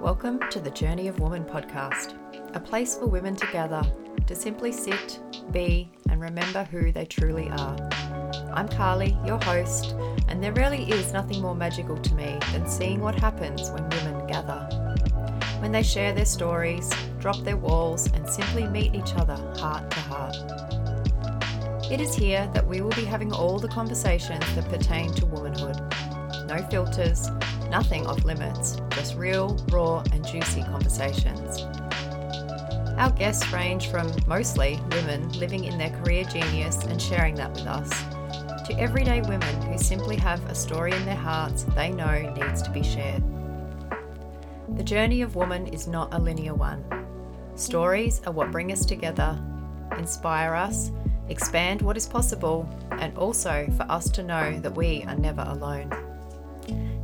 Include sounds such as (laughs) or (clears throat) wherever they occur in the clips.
Welcome to the Journey of Woman podcast, a place for women to gather to simply sit, be, and remember who they truly are. I'm Carlee, your host, and there really is nothing more magical to me than seeing what happens when women gather. When they share their stories, drop their walls, and simply meet each other heart to heart. It is here that we will be having all the conversations that pertain to womanhood. No filters, nothing off limits, just real, raw, and juicy conversations. Our guests range from mostly women living in their career genius and sharing that with us, to everyday women who simply have a story in their hearts they know needs to be shared. The journey of woman is not a linear one. Stories are what bring us together, inspire us, expand what is possible, and also for us to know that we are never alone.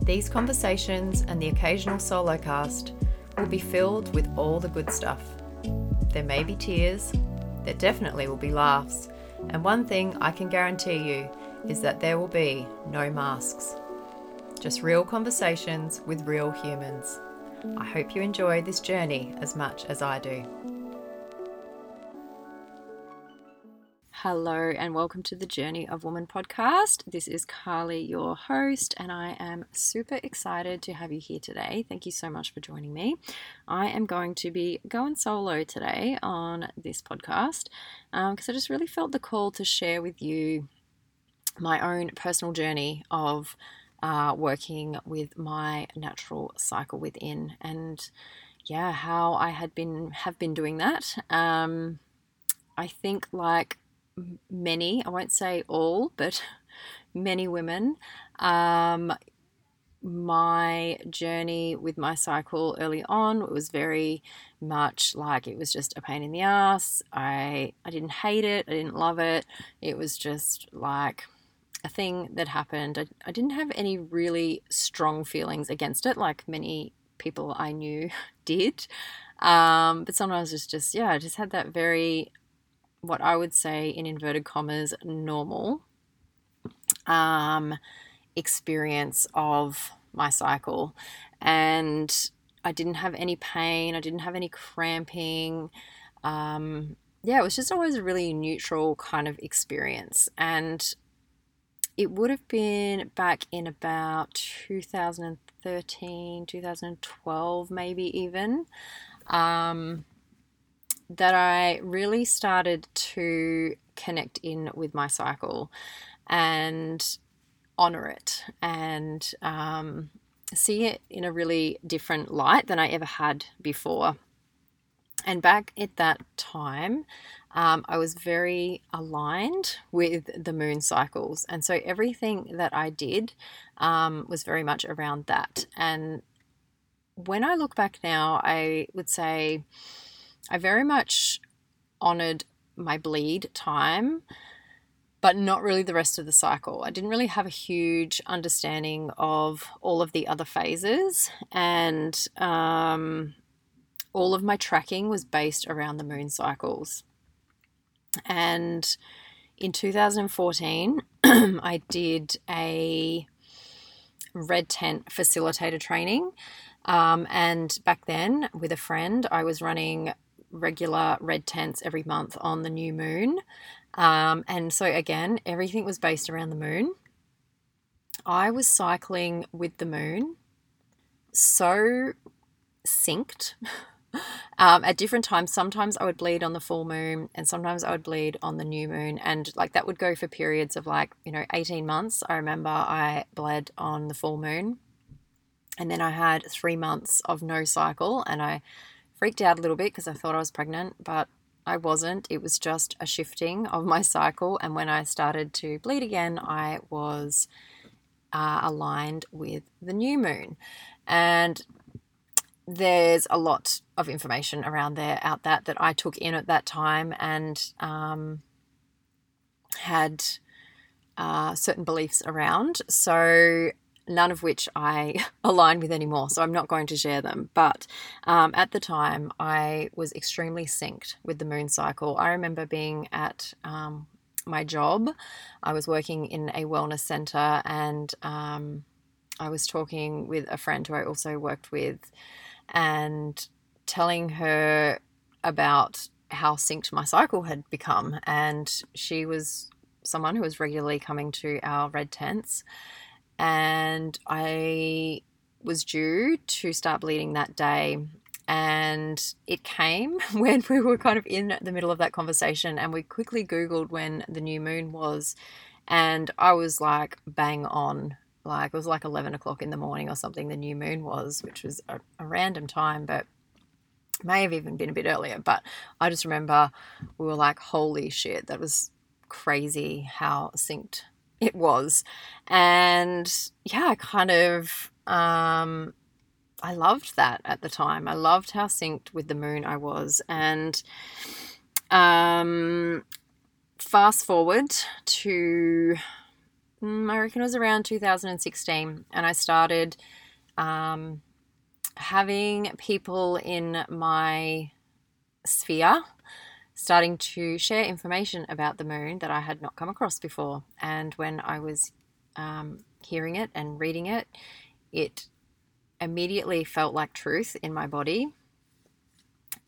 These conversations and the occasional solo cast will be filled with all the good stuff. There may be tears, there definitely will be laughs, and one thing I can guarantee you is that there will be no masks. Just real conversations with real humans. I hope you enjoy this journey as much as I do. Hello, and welcome to the Journey of Woman podcast. This is Carlee, your host, and I am super excited to have you here today. Thank you so much for joining me. I am going to be going solo today on this podcast because um, I just really felt the call to share with you my own personal journey of uh, working with my natural cycle within and yeah how i had been have been doing that um, i think like many, I won't say all, but (laughs) many women, um, my journey with my cycle early on was very much like it was just a pain in the ass. I I didn't hate it, I didn't love it. It was just like a thing that happened. I, I didn't have any really strong feelings against it, like many people I knew (laughs) did. Um, but sometimes it's just yeah, I just had that very what I would say in inverted commas normal um, experience of my cycle. And I didn't have any pain, I didn't have any cramping. Um, yeah, it was just always a really neutral kind of experience. And it would have been back in about 2013, 2012, maybe even. Um, that I really started to connect in with my cycle and honor it and um, see it in a really different light than I ever had before. And back at that time, um, I was very aligned with the moon cycles. And so everything that I did um, was very much around that. And when I look back now, I would say I very much honored my bleed time, but not really the rest of the cycle. I didn't really have a huge understanding of all of the other phases, and um, all of my tracking was based around the moon cycles. And in 2014, (clears throat) I did a red tent facilitator training. Um, and back then, with a friend, I was running regular red tents every month on the new moon. Um, and so, again, everything was based around the moon. I was cycling with the moon so synced (laughs) um, at different times. Sometimes I would bleed on the full moon, and sometimes I would bleed on the new moon. And like that would go for periods of like, you know, 18 months. I remember I bled on the full moon. And then I had three months of no cycle, and I freaked out a little bit because I thought I was pregnant, but I wasn't. It was just a shifting of my (laughs) cycle. And when I started to bleed again, I was uh, aligned with the new moon. And there's a lot of information around there out that that I took in at that time and um, had uh, certain beliefs around. So none of which I (laughs) align with anymore, so I'm not going to share them. But um, at the time, I was extremely synced with the moon cycle. I remember being at um, my job, I was working in a wellness center, and um, I was talking with a friend who I also worked with. and telling her about how synced my cycle had become. And she was someone who was regularly coming to our red tents. And I was due to start bleeding that day. And it came (laughs) when we were kind of in the middle of that conversation, and we quickly Googled when the new moon was. And I was like, bang on. Like, it was like 11 o'clock in the morning or something, the new moon was, which was a, a random time, but may have even been a bit earlier. But I just remember we were like, holy shit, that was crazy how synced it was. And yeah, I kind of um I loved that at the time. I loved how synced with the moon I was. And um fast forward to mm, I reckon it was around 2016 and I started um having people in my sphere starting to share information about the moon that I had not come across before. And when I was um, hearing it and reading it, it immediately felt like truth in my body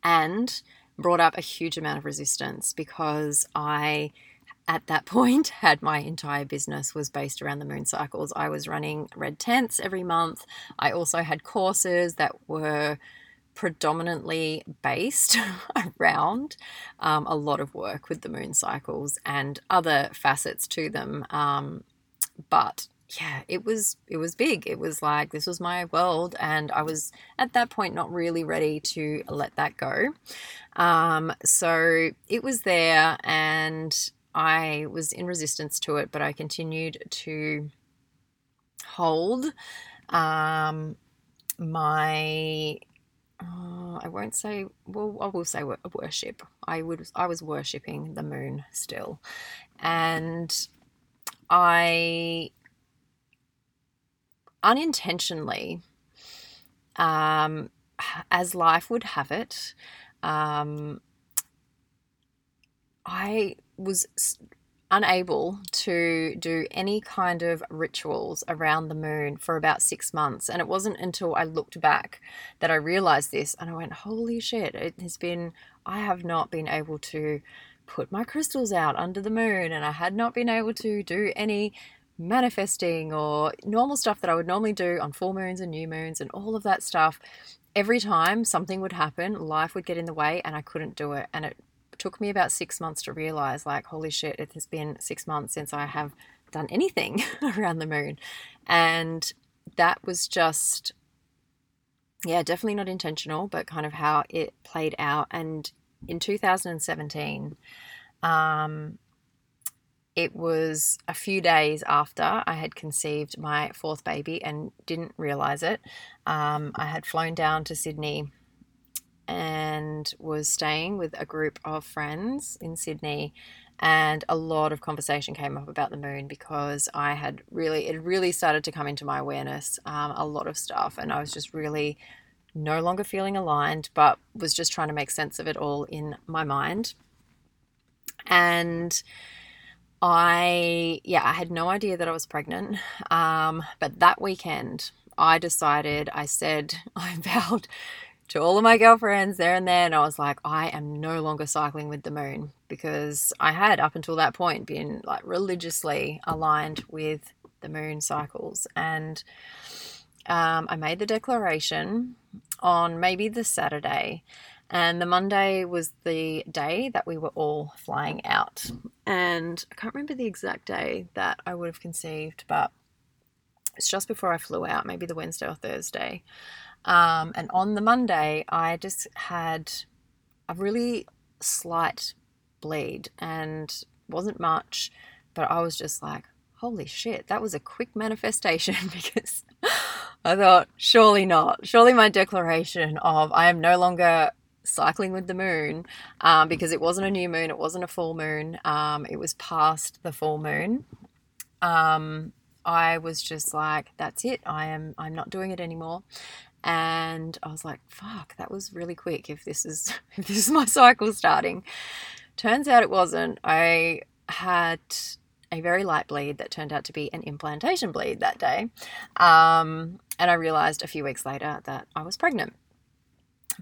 and brought up a huge amount of resistance because I at that (laughs) point had my entire business was based around the moon cycles. I was running red tents every month. I also had courses that were predominantly based (laughs) around um, a lot of work with the moon cycles and other facets to them. Um, but yeah, it was it was big. It was like this was my world, and I was at that point not really ready to let that go. Um, so it was there, and I was in resistance to it, but I continued to hold um, my. Uh, I won't say. Well, I will say worship. I would. I was worshiping the moon still, and I unintentionally, um, as life would have it, um, I was unable to do any kind of rituals around the moon for about six months. And it wasn't until I looked back that I realized this and I went, holy shit, it has been, I have not been able to put my crystals out under the moon and I had not been able to do any manifesting or normal stuff that I would normally do on full moons and new moons and all of that stuff. Every time something would happen, life would get in the way and I couldn't do it. And it took me about six months to realize, like, holy shit, it has been six months since I have done anything (laughs) around the moon. And that was just, yeah, definitely not intentional, but kind of how it played out. And in 2017, um, it was a few days after I had conceived my fourth baby and didn't realize it. Um, I had flown down to Sydney and was staying with a group of friends in Sydney. And a lot of conversation came up about the moon because I had really, it really started to come into my awareness, um, a lot of stuff. And I was just really no longer feeling aligned, but was just trying to make sense of it all in my mind. And I, yeah, I had no idea that I was pregnant. Um, but that weekend, I decided, I said, (laughs) I vowed to all of my girlfriends there and then, I was like, I am no longer cycling with the moon because I had up until that point been like religiously aligned with the moon cycles. And um, I made the declaration on maybe the Saturday. And the Monday was the day that we were all flying out. And I can't remember the exact day that I would have conceived, but it's just before I flew out, maybe the Wednesday or Thursday. Um, and on the Monday, I just had a really slight bleed and wasn't much, but I was just like, holy shit, that was a quick manifestation (laughs) because I thought, surely not. Surely my declaration of I am no longer cycling with the moon um, because it wasn't a new moon, it wasn't a full moon, um, it was past the full moon. Um, I was just like, that's it. I am. I'm not doing it anymore and I was like, fuck, that was really quick if this is (laughs) if this is my cycle starting. Turns out it wasn't. I had a very light bleed that turned out to be an implantation bleed that day. Um, and I realized a few weeks later that I was pregnant.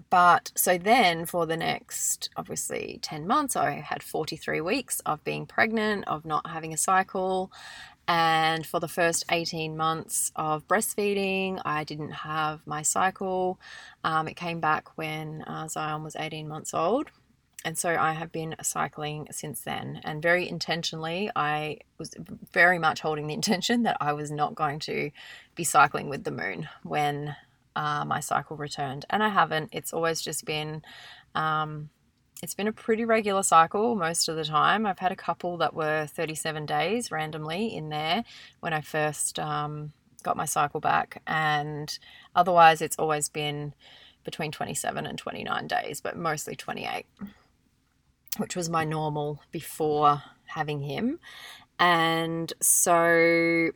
but so then for the next obviously 10 months, I had 43 weeks of being pregnant, of not having a cycle. And for the first 18 months of breastfeeding, I didn't have my cycle. Um, it came back when uh, Zion was 18 months old. And so I have been cycling since then. And very intentionally, I was very much holding the intention that I was not going to be cycling with the moon when uh, my cycle returned. And I haven't. It's always just been. Um, it's been a pretty regular cycle most of the time. I've had a couple that were 37 days randomly in there when I first um, got my cycle back, and otherwise, it's always been between 27 and 29 days, but mostly 28, which was my normal before having him. And so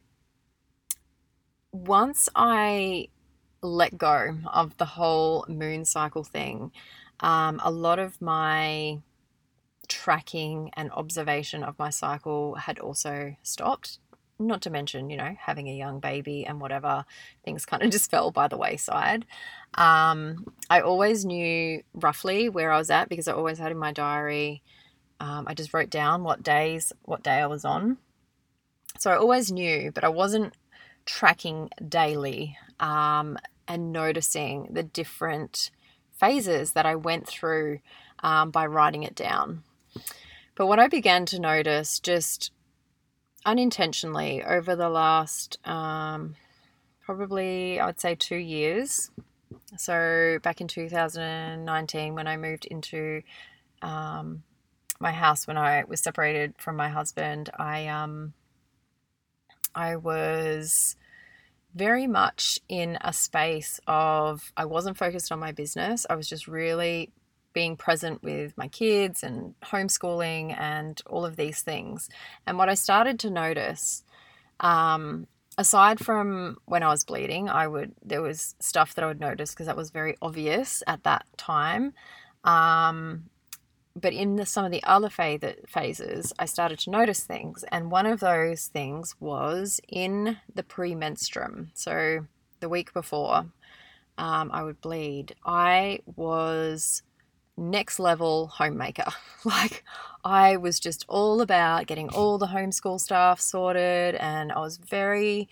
once I let go of the whole moon cycle thing, um, a lot of my tracking and observation of my cycle had also stopped. Not to mention, you know, having a young baby and whatever, things kind of (laughs) just fell by the wayside. Um, I always knew roughly where I was at because I always had in my diary, um, I just wrote down what days, what day I was on. So I always knew, but I wasn't tracking daily um, and noticing the different phases that I went through um, by writing it down. But what I began to notice just unintentionally over the last um, probably, I would say, two years. So back in 2019, when I moved into um, my house, when I was separated from my husband, I um, I was very much in a space of I wasn't focused on my business. I was just really being present with my kids and homeschooling and all of these things. And what I started to notice, um, aside from when I was bleeding, I would there was stuff that I would notice because that was very obvious at that time. Um, but in the, some of the other phases, I started to notice things. And one of those things was in the premenstruum. So the week before um, I would bleed, I was next level homemaker. (laughs) like I was just all about getting all the homeschool stuff sorted. And I was very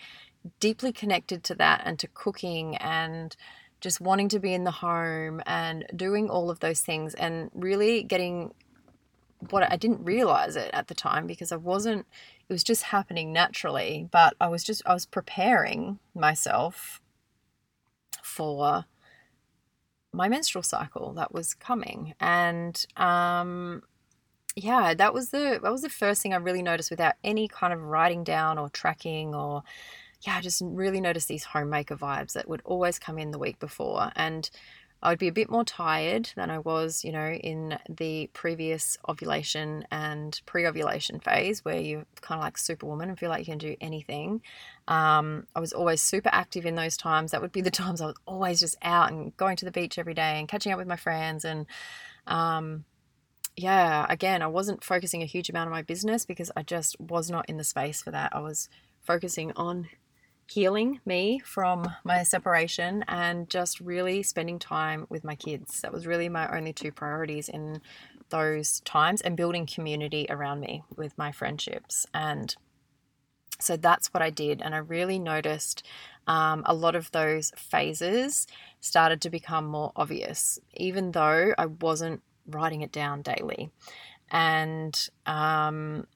deeply connected to that and to cooking and just wanting to be in the home and doing all of those things and really getting what I didn't realize it at the time because I wasn't it was just happening naturally but I was just I was preparing myself for my menstrual cycle that was coming. And um yeah that was the that was the first thing I really noticed without any kind of writing down or tracking or yeah, I just really noticed these homemaker vibes that would always come in the week before. And I would be a bit more tired than I was, you know, in the previous ovulation and pre ovulation phase where you're kind of like superwoman and feel like you can do anything. Um, I was always super active in those times. That would be the (laughs) times I was always just out and going to the beach every day and catching up with my friends. And um, yeah, again, I wasn't focusing a huge amount on my business because I just was not in the space for that. I was focusing on healing me from my separation and just really spending time with my kids. That was really my only two priorities in those times and building community around me with my friendships. And so that's what I did. And I really noticed um, a lot of those phases started to become more obvious, even though I wasn't writing it down daily. And um,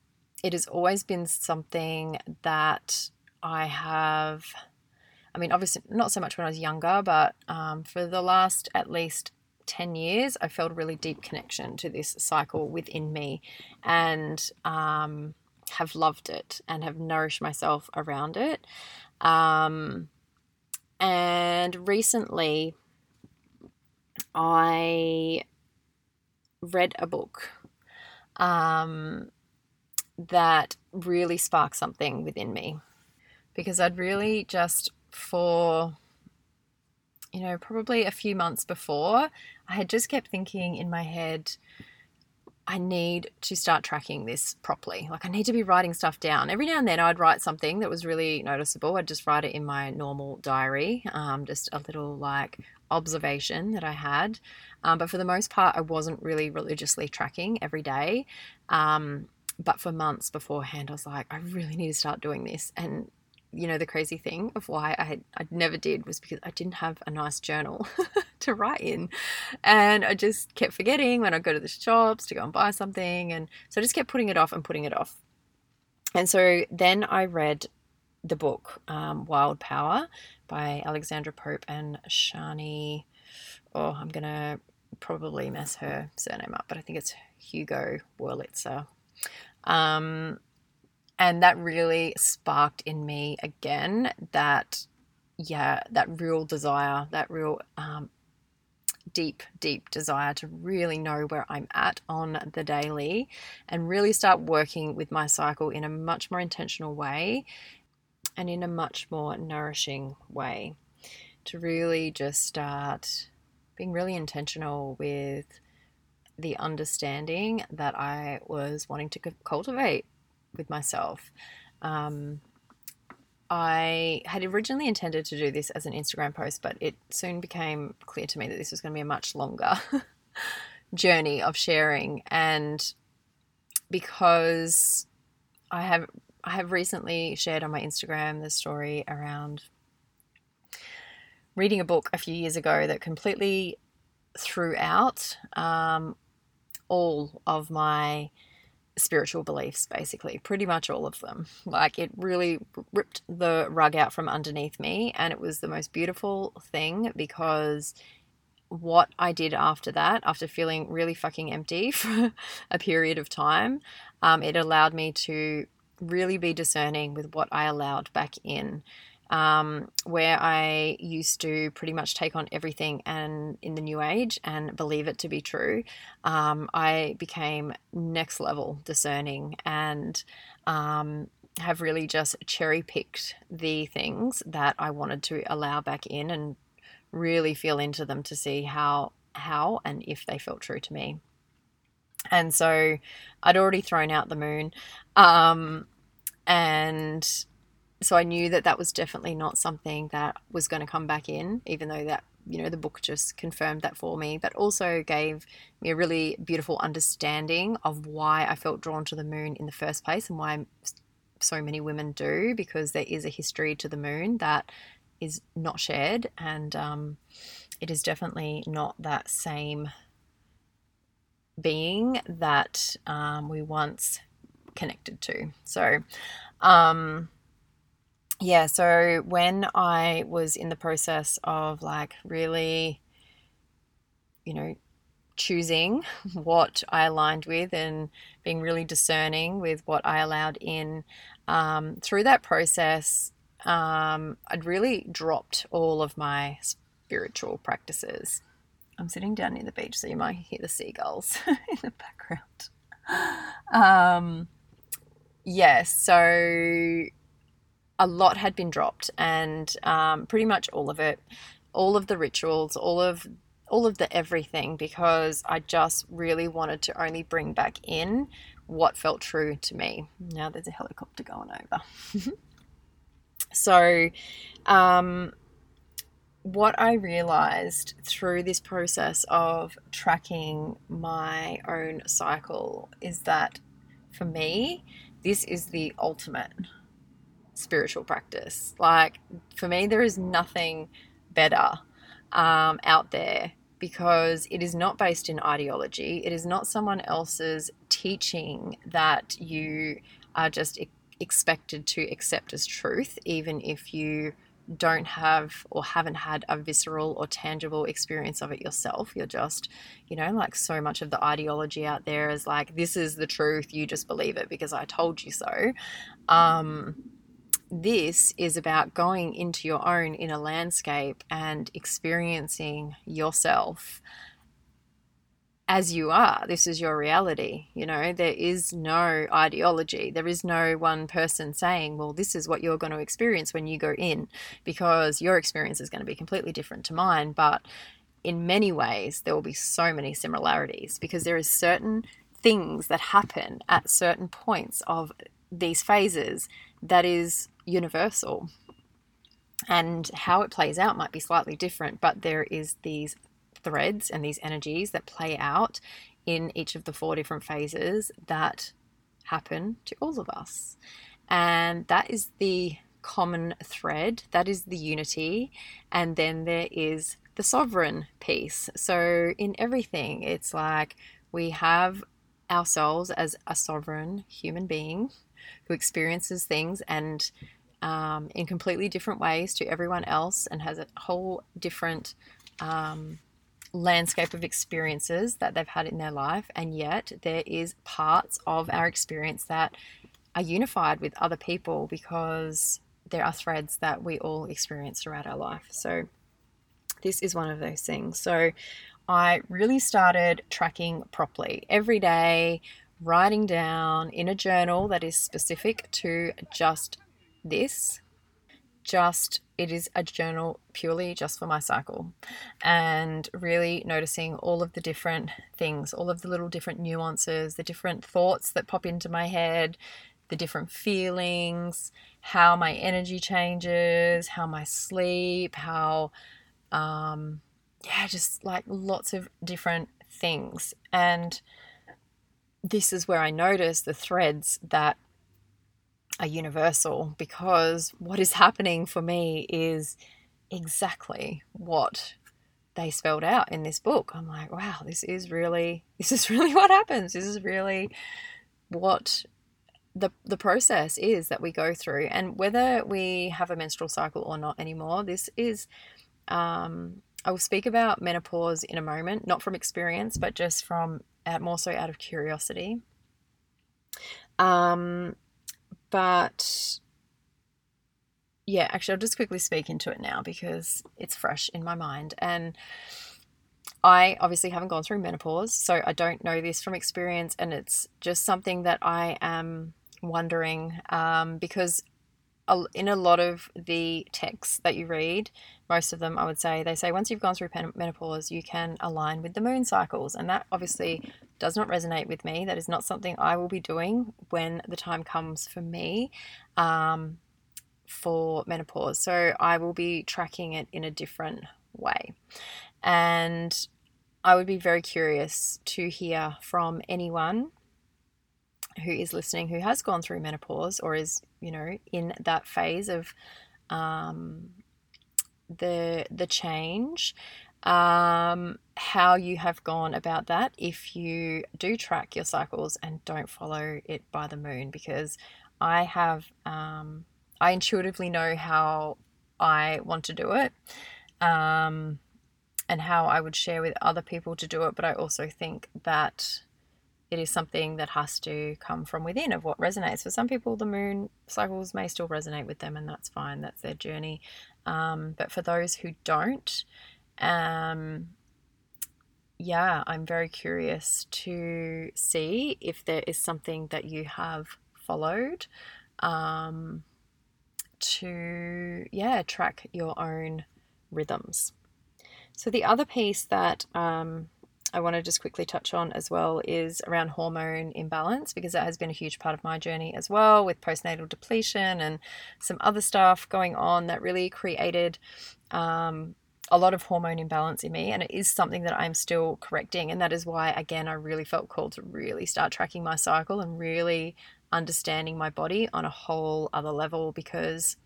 it has always been something that I have, I mean, obviously not so much when I was younger, but um, for the last at least 10 years, I felt a really deep connection to this cycle within me and um, have loved it and have nourished myself around it. Um, and recently, I read a book um, that really sparked something within me because I'd really just for you know probably a few months before I had just kept thinking in my head I need to start tracking this properly. Like, I need to be writing stuff down. Every now and then, I'd write something that was really noticeable. I'd just write it in my normal diary, um, just a little like observation that I had. Um, but for the most part, I wasn't really religiously tracking every day. Um, but for months beforehand, I was like, I really need to start doing this. And you know, the crazy thing of why I had I never did was because I didn't have a nice journal (laughs) to write in, and I just kept forgetting when I go to the shops to go and buy something, and so I just kept putting it off and putting it off. And so then I read the book um, Wild Power by Alexandra Pope and Sjanie. Oh, I'm gonna probably mess her surname up, but I think it's Hugo Wurlitzer. Um, and that really sparked in me again that, yeah, that real desire, that real um, deep, deep desire to really know where I'm at on the daily and really start working with my cycle in a much more intentional way and in a much more nourishing way. To really just start being really intentional with the understanding that I was wanting to cultivate with myself. Um, I had originally intended to do this as an Instagram post, but it soon became clear to me that this was going to be a much longer (laughs) journey of sharing. And because I have I have recently shared on my Instagram the story around reading a book a few years ago that completely threw out um, all of my spiritual beliefs, basically, pretty much all of them. Like it really ripped the rug out from underneath me, and it was the most beautiful thing because what I did after that, after feeling really fucking empty (laughs) for a period of time, um, it allowed me to really be discerning with what I allowed back in um, where I used to pretty much take on everything and in the new age and believe it to be true, um, I became next level discerning and um, have really just cherry picked the things that I wanted to allow back in and really feel into them to see how how and if they felt true to me. And so I'd already thrown out the moon. Um, and so I knew that that was definitely not something that was going to come back in, even though that you know the book just confirmed that for me, but also gave me a really beautiful understanding of why I felt drawn to the moon in the first place and why so many women do, because there is a history to the moon that is not shared, and um, it is definitely not that same being that um, we once connected to. So, um, yeah, so when I was in the process of like really, you know, choosing (laughs) what I aligned with and being really discerning with what I allowed in, um, through that process, um, I'd really dropped all of my spiritual practices. I'm sitting down near the beach, so you might hear the seagulls (laughs) in the background. (laughs) Um, yes, yeah, so a lot had been dropped, and um, pretty much all of it, all of the rituals, all of all of the everything, because I just really wanted to only bring back in what felt true to me. Now there's a helicopter going over. (laughs) so, um, what I realized through this process of tracking my own cycle is that for me, this is the ultimate spiritual practice. Like for me, there is nothing better um, out there because it is not based in ideology. It is not someone else's teaching that you are just expected to accept as truth, even if you don't have or haven't had a visceral or tangible experience of it yourself. You're just, you know, like so much of the ideology out there is like, this is the truth, you just believe it because I told you so. Um, this is about going into your own inner landscape and experiencing yourself as you are. This is your reality. You know, there is no ideology. There is no one person saying, well, this is what you're going to experience when you go in, because your experience is going to be completely different to mine. But in many ways, there will be so many similarities because there is certain things that happen at certain points of these phases that is universal. And how it plays out might be slightly different, but there is these threads and these energies that play out in each of the four different phases that happen to all of us. And that is the common thread, that is the unity. And then there is the sovereign piece. So, in everything, it's like we have ourselves as a sovereign human being who experiences things and um, in completely different ways to everyone else and has a whole different um, landscape of experiences that they've had in their life. And yet, there is parts of our experience that are unified with other people because there are threads that we all experience throughout our life. So, this is one of those things. So, I really started tracking properly every day, writing down in a journal that is specific to just this. Just it is a journal purely just for my cycle and really noticing all of the different things, all of the little different nuances, the different thoughts that pop into my head, the different feelings, how my energy changes, how my sleep, how um, yeah, just like lots of different things. And this is where I notice the threads that are universal because what is happening for me is exactly what they spelled out in this book. I'm like, wow, this is really (laughs) this is really what happens. This is really what the the process is that we go through and whether we have a menstrual cycle or not anymore, this is um, I will speak about menopause in a moment, not from experience, but just from uh, more so out of curiosity. Um, but yeah, actually, I'll just quickly speak into it now because it's fresh in my mind. And I obviously haven't gone through menopause, so I don't know this from experience, and it's just something that I am wondering um, because in a lot of the texts that you read, most of them, I would say, they say once you've gone through menopause, you can align with the moon cycles. And that obviously does not resonate with me. That is not something I will be doing when the time comes for me um, for menopause. So I will be tracking it in a different way. And I would be very curious to hear from anyone who is listening who has gone through menopause or is you know in that phase of um, the the change um, how you have gone about that if you do track your cycles and don't follow it by the moon because I have um, I intuitively know how I want to do it um, and how I would share with other people to do it but I also think that it is something that has to come from within of what resonates. For some people, the moon cycles may still resonate with them, and that's fine. That's their journey. Um, but for those who don't, um, yeah, I'm very curious to see if there is something that you have followed um, to, yeah, track your own rhythms. So, the other piece that um, I want to just quickly touch on as well is around hormone imbalance because that has been a huge part of my journey as well with postnatal depletion and some other stuff going on that really created um, a lot of hormone imbalance in me and it is something that I'm still correcting and that is why again I really felt called to really start tracking my cycle and really understanding my body on a whole other level because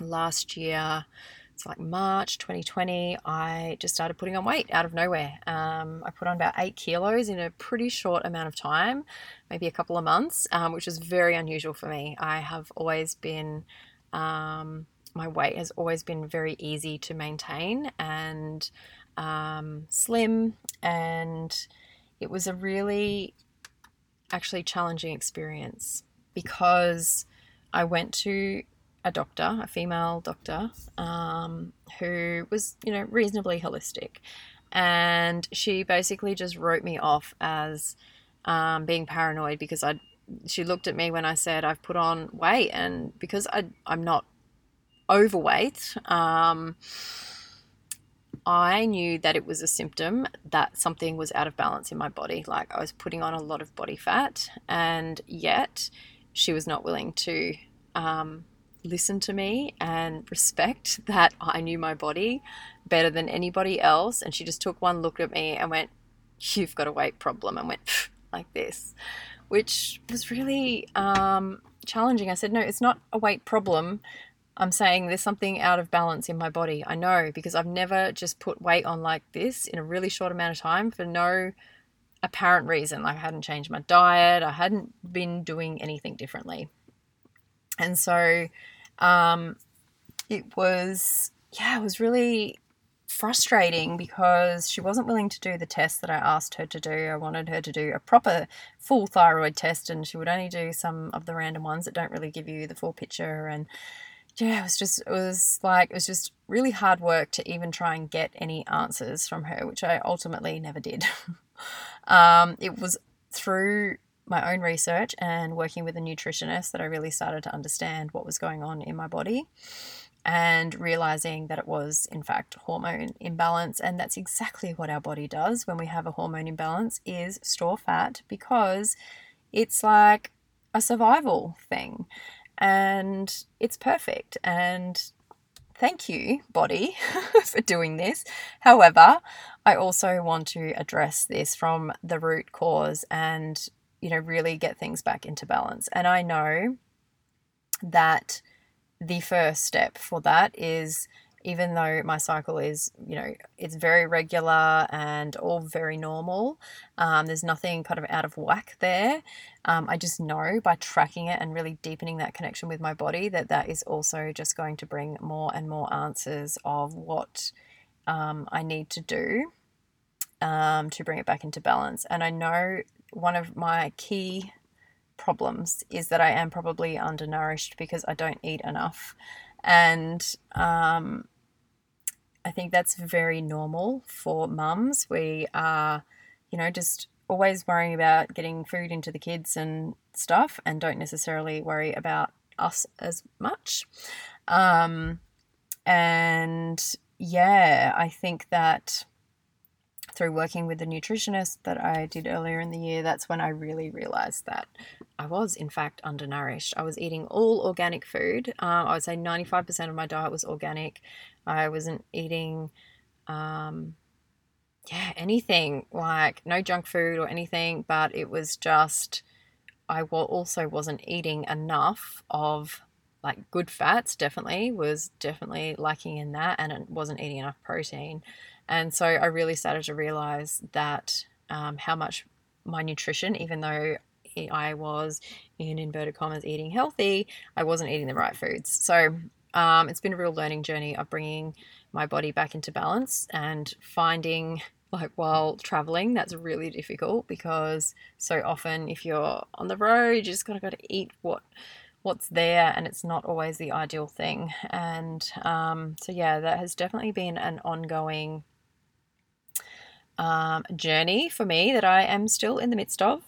last year it's like March 2020, I just started putting on weight out of nowhere. Um, I put on about eight kilos in a pretty short amount of time, maybe a couple of months, um, which is very unusual for me. I have always been, um, my weight has always been very easy to maintain and um, slim, and it was a really actually challenging experience because I went to a doctor, a female doctor, um, who was, you know, reasonably holistic. And she basically just wrote me off as um, being paranoid because I, she looked at me when I said I've put on weight, and because I, I'm not overweight, um, I knew that it was a symptom that something was out of balance in my body. Like I was putting on a lot of body fat, and yet she was not willing to um, listen to me and respect (laughs) that I knew my body better than anybody else. And she just took one look at me and went, You've got a weight problem, and went like this, which was really um, challenging. I said, No, it's not a weight problem. I'm saying there's something out of balance in my body. I know because I've never just put weight on like this in a really short amount of time for no apparent reason. Like I hadn't changed my diet, I hadn't been doing anything differently. And so um, it was, yeah, it was really frustrating because she wasn't willing to do the test that I asked her to do. I wanted her to do a proper full thyroid test, and she would only do some of the random ones that don't really give you the full picture. And yeah, it was just, it was like, it was just really hard work to even try and get any answers from her, which I ultimately never did. (laughs) um, it was through my own research and working with a nutritionist that I really started to understand what was going on in my body and realizing that it was in fact hormone imbalance. And that's exactly what our body does when we have a hormone imbalance is store fat because it's like a survival thing and it's perfect. And thank you body (laughs) for doing this. However i also want to address this from the root cause and you know really get things back into balance and i know that the first step for that is even though my cycle is, you know, it's very regular and all very normal, um, there's nothing kind of out of whack there. Um, I just know by tracking it and really deepening that connection with my body that that is also just going to bring more and more answers of what um, I need to do um, to bring it back into balance. And I know one of my key problems is that I am probably undernourished because I don't eat enough. And um, I think that's very normal for mums. We are, you know, just always worrying about getting food into the kids and stuff and don't necessarily worry about us as much. Um, and yeah, I think that through working with the nutritionist that I did earlier in the year, that's when I really realized that I was, in fact, undernourished. I was eating all organic food. Um, I would say 95% of my diet was organic. I wasn't eating, um, yeah, anything like no junk food or anything, but it was just, I also wasn't eating enough of like good fats, definitely, was definitely lacking in that, and it wasn't eating enough protein. And so I really started to realize that um, how much my nutrition, even though I was in inverted commas eating healthy, I wasn't eating the right foods. So um, it's been a real learning journey of bringing my body back into balance and finding like while traveling that's really difficult because so often if you're on the road you just kind of got to eat what what's there and it's not always the ideal thing and um, so yeah that has definitely been an ongoing um, journey for me that I am still in the midst of,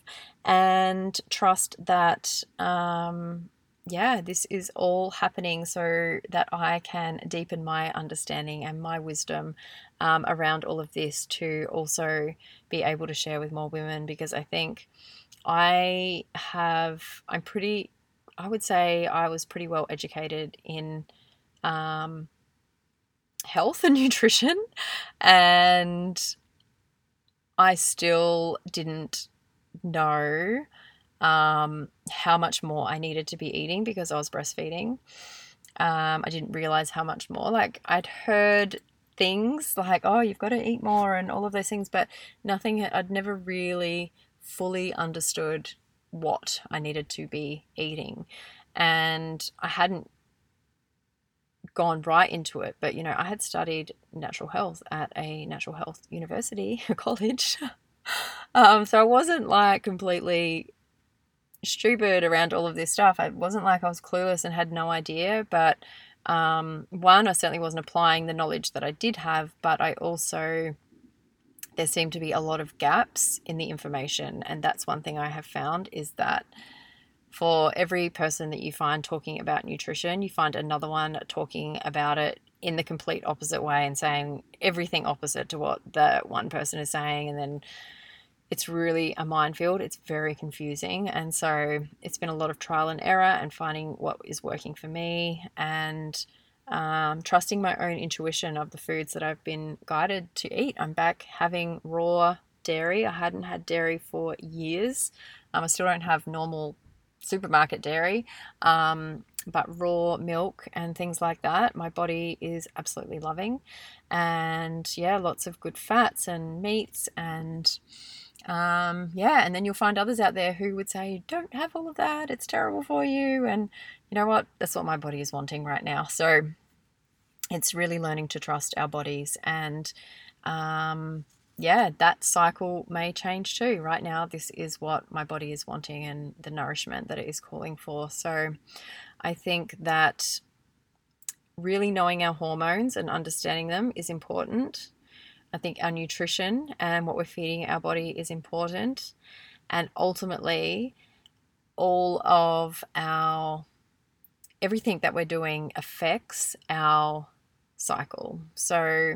and trust that, um, yeah, this is all happening so that I can deepen my understanding and my wisdom um, around all of this to also be able to share with more women because I think I have, I'm pretty, I would say I was pretty well educated in. Um, health and (laughs) nutrition and I still didn't know um, how much more I needed to be eating because I was breastfeeding. Um, I didn't realize how much more. Like, I'd heard things like, oh, you've got to eat more and all of those things, but nothing, I'd never really fully understood what I needed to be eating. And I hadn't gone right into it. But, you know, I had studied natural health at a natural health university, (laughs) college. (laughs) um, so I wasn't like completely stupid around all of this stuff. I wasn't like I was clueless and had no idea. But um, one, I certainly wasn't applying the knowledge that I did have, but I also there seemed to be a lot of gaps in the information and that's one thing i have found is that for every person that you find talking about nutrition, you find another one talking about it in the complete opposite way and saying everything opposite to what the one person is saying and then it's really a minefield. It's very confusing and so it's been a lot of trial and error and finding what is working for me and um, trusting my own intuition of the foods that i've been guided to eat. I'm back having raw dairy. I hadn't had dairy for years. Um, i still don't have normal supermarket dairy um, but raw milk and things like that, my body is absolutely loving. And yeah, lots of good fats and meats and um, yeah, and then you'll find others out there who would say, don't have all of that, it's terrible for you. And you know what? That's what my body is wanting right now. So it's really learning to trust our bodies and um, yeah, that cycle may change too. Right now, this is what my body is wanting and the nourishment that it is calling for. So I think that really knowing our hormones and understanding them is important. I think our nutrition and what we're feeding our body is important. And ultimately, all of our everything that we're doing affects our cycle. So,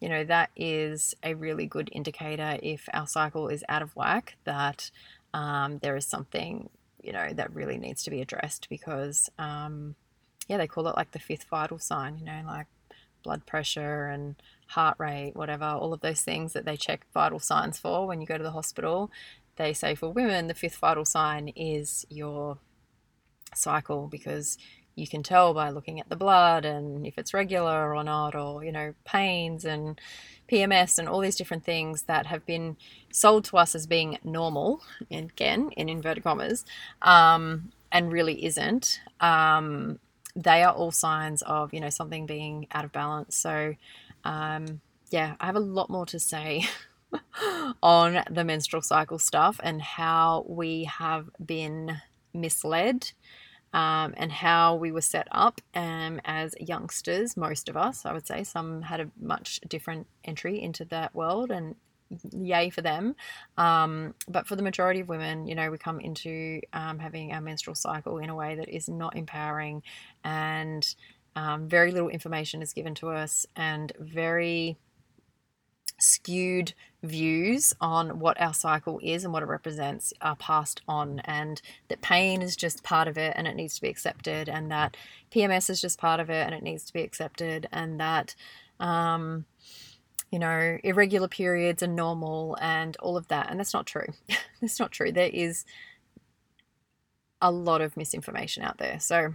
you know, that is a really good indicator if our cycle is out of whack that um, there is something you know, that really needs to be addressed because, um, yeah, they call it like the fifth vital sign, you know, like blood pressure and heart rate, whatever, all of those things that they check vital signs for when you go to the hospital. They say for women, the fifth vital sign is your cycle because you can tell by looking at the blood and if it's regular or not, or, you know, pains and PMS and all these different things that have been sold to us as being normal, and again, in inverted commas, um, and really isn't. Um, they are all signs of, you know, something being out of balance. So, um, yeah, I have a lot more to say (laughs) on the menstrual cycle stuff and how we have been misled um, and how we were set up um, as youngsters, most of us, I would say. Some had a much different entry into that world, and yay for them. Um, but for the majority of women, you know, we come into um, having our menstrual cycle in a way that is not empowering, and um, very little information is given to us, and very skewed views on what our cycle is and what it represents are passed on, and that pain is just part of it and it needs to be accepted, and that PMS is just part of it and it needs to be accepted, and that, um, you know, irregular periods are normal and all of that. And that's not true. (laughs) that's not true. There is a lot of misinformation out there. So,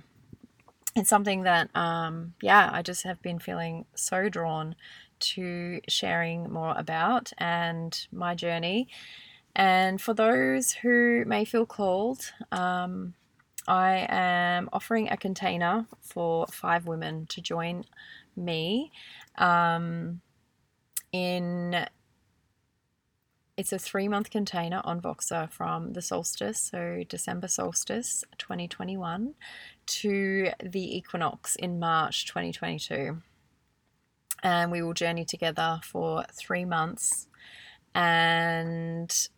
it's something that, um, yeah, I just have been feeling so drawn to sharing more about and my journey. And for those who may feel called, um, I am offering a container for five women to join me um, in it's a three month container on Voxer from the solstice, so December solstice 2021, to the equinox in March 2022 and we will journey together for three months and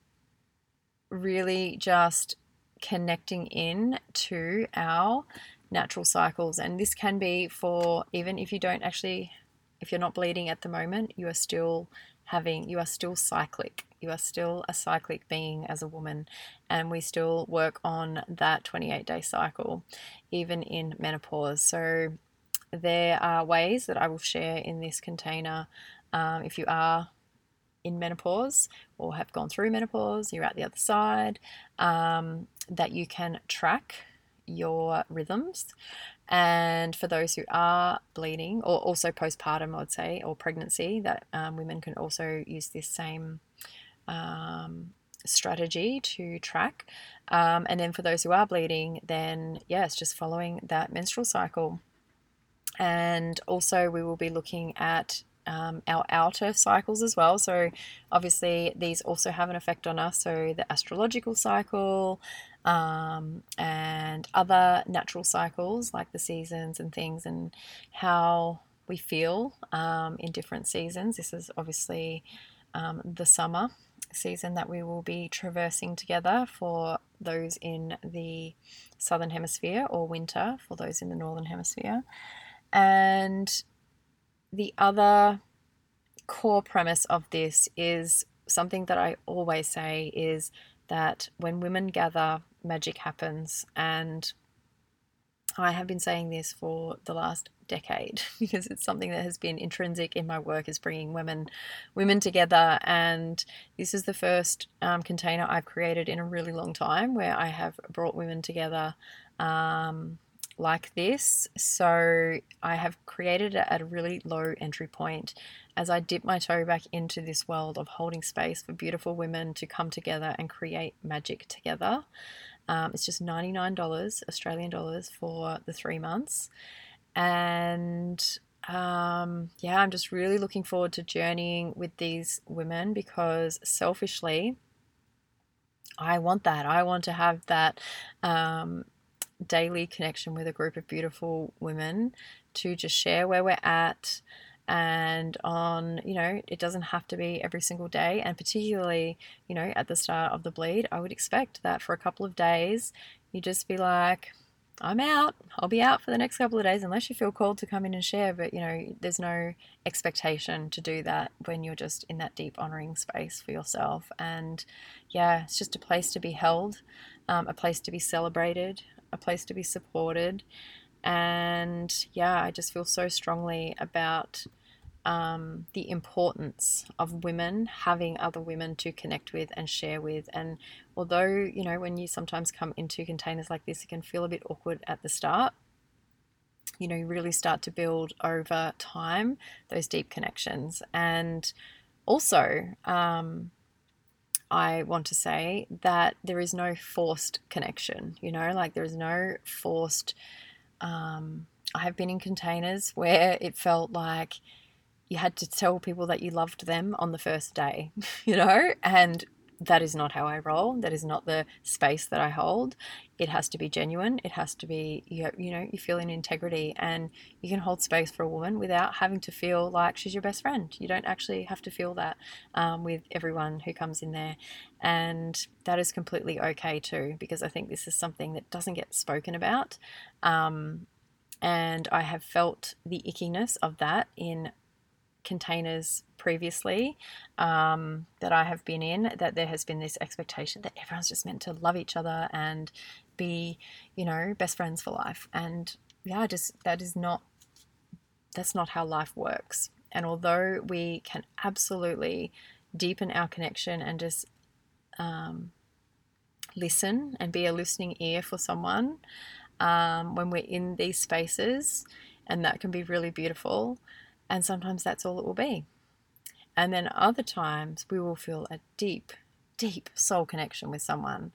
really just connecting in to our natural cycles. And this can be for even if you don't actually, if you're not bleeding at the moment, you are still having, you are still cyclic. You are still a cyclic being as a woman, and we still work on that 28 day cycle, even in menopause. So, there are ways that I will share in this container um, if you are in menopause or have gone through menopause, you're at the other side, um, that you can track your rhythms. And for those who are bleeding, or also postpartum, I would say, or pregnancy, that um, women can also use this same um, strategy to track. Um, and then for those who are bleeding, then yes, just following that menstrual cycle. And also, we will be looking at um, our outer cycles as well. So, obviously, these also have an effect on us. So, the astrological cycle um, and other natural cycles like the seasons and things, and how we feel um, in different seasons. This is obviously um, the summer season that we will be traversing together for those in the southern hemisphere, or winter for those in the northern hemisphere. And the other core premise of this is something that I always say is that when women gather, magic happens. And I have been saying this for the last decade (laughs) because it's something that has been intrinsic in my work is bringing women women together and this is the first um, container I've created in a really long time where I have brought women together um, like this. So I have created it at a really low entry point as I dip my toe back into this world of holding space for beautiful women to come together and create magic together. Um, it's just $99 Australian dollars for the three months. And um, yeah, I'm just really looking forward to journeying with these women because selfishly, I want that. I want to have that um, daily connection with a group of beautiful women to just share where we're at and on you know it doesn't have to be every single day. And particularly you know at the start of the bleed i would expect that for a couple of days you just be like i'm out. I'll be out for the next couple of days unless you feel called to come in and share. But you know there's no expectation to do that when you're just in that deep honoring space for yourself. And yeah it's just a place to be held um, a place to be celebrated a place to be supported. And yeah, I just feel so strongly about um, the importance of women having other women to connect with and share with. And although, you know, when you sometimes come into containers like this, it can feel a bit awkward at the start. You know, you really start to build over time those deep connections. And also, um, I want to say that there is no forced connection, you know, like there is no forced. Um, I have been in containers where it felt like you had to tell people that you loved them on the first day, (laughs) you know, and that is not how I roll. That is not the space that I hold. It has to be genuine. It has to be, you, you know, you feel in integrity and you can hold space for a woman without having to feel like she's your best friend. You don't actually have to feel that um, with everyone who comes in there. And that is completely okay too, because I think this is something that doesn't get spoken about. Um, and I have felt the ickiness of that in containers previously um, that I have been in, that there has been this expectation that everyone's just meant to love each other and be, you know, best friends for life. And yeah, just that is not, that's not how life works. And although we can absolutely deepen our connection and just um, listen and be a listening ear for someone um, when we're in these spaces, and that can be really beautiful. And sometimes that's all it will be. And then other times we will feel a deep, deep soul connection with someone.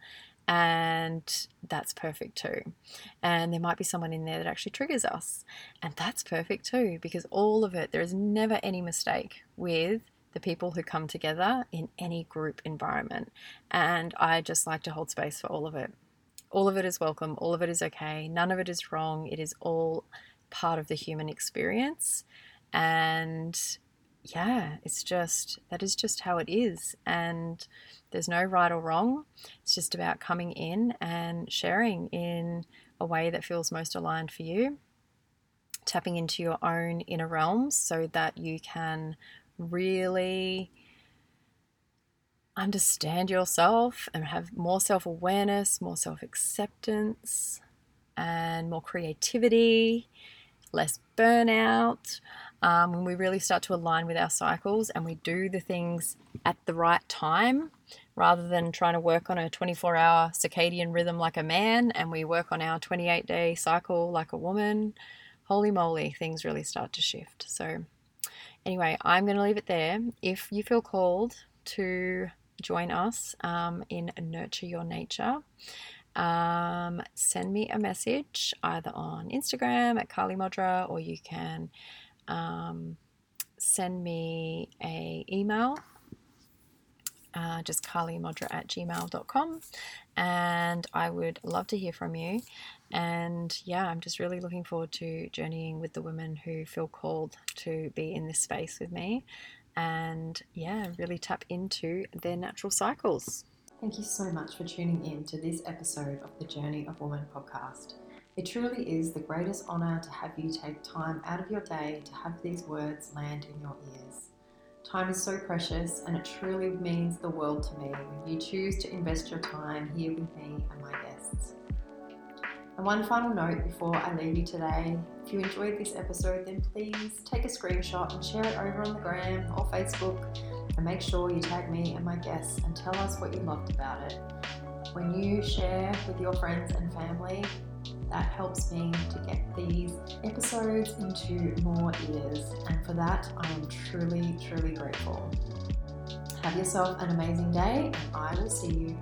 And that's perfect too. And there might be someone in there that actually triggers us. And that's perfect too, because all of it, there is never any mistake with the people who come together in any group environment. And I just like to hold space for all of it. All of it is welcome, all of it is okay, none of it is wrong. It is all part of the human experience. And yeah, it's just that is just how it is. And there's no right or wrong. It's just about coming in and sharing in a way that feels most aligned for you, tapping into your own inner realms so that you can really understand yourself and have more self awareness, more self acceptance, and more creativity, less burnout um, when we really start to align with our cycles and we do the things at the right time rather than trying to work on a 24 hour circadian rhythm like a man and we work on our 28 day cycle like a woman, holy moly, things really start to shift. So, anyway, I'm going to leave it there. If you feel called to join us um, in Nurture Your Nature, um, send me a message either on Instagram at Carlee Modra or you can um, send me a email uh, just carleemodra at gmail.com and I would love to hear from you. And yeah, I'm just really looking forward to journeying with the women who feel called to be in this space with me and yeah, really tap into their natural cycles. Thank you so much for tuning in to this episode of the Journey of Woman podcast. It truly is the greatest honour to have you take time out of your day to have these words land in your ears. Time is so precious and it truly means the world to me when you choose to invest your time here with me and my guests. And one final note before I leave you today if you enjoyed this episode, then please take a screenshot and share it over on the gram or Facebook and make sure you tag me and my guests and tell us what you loved about it. When you share with your friends and family, that helps me to get these episodes into more ears, and for that, I am truly, truly grateful. Have yourself an amazing day, and I will see you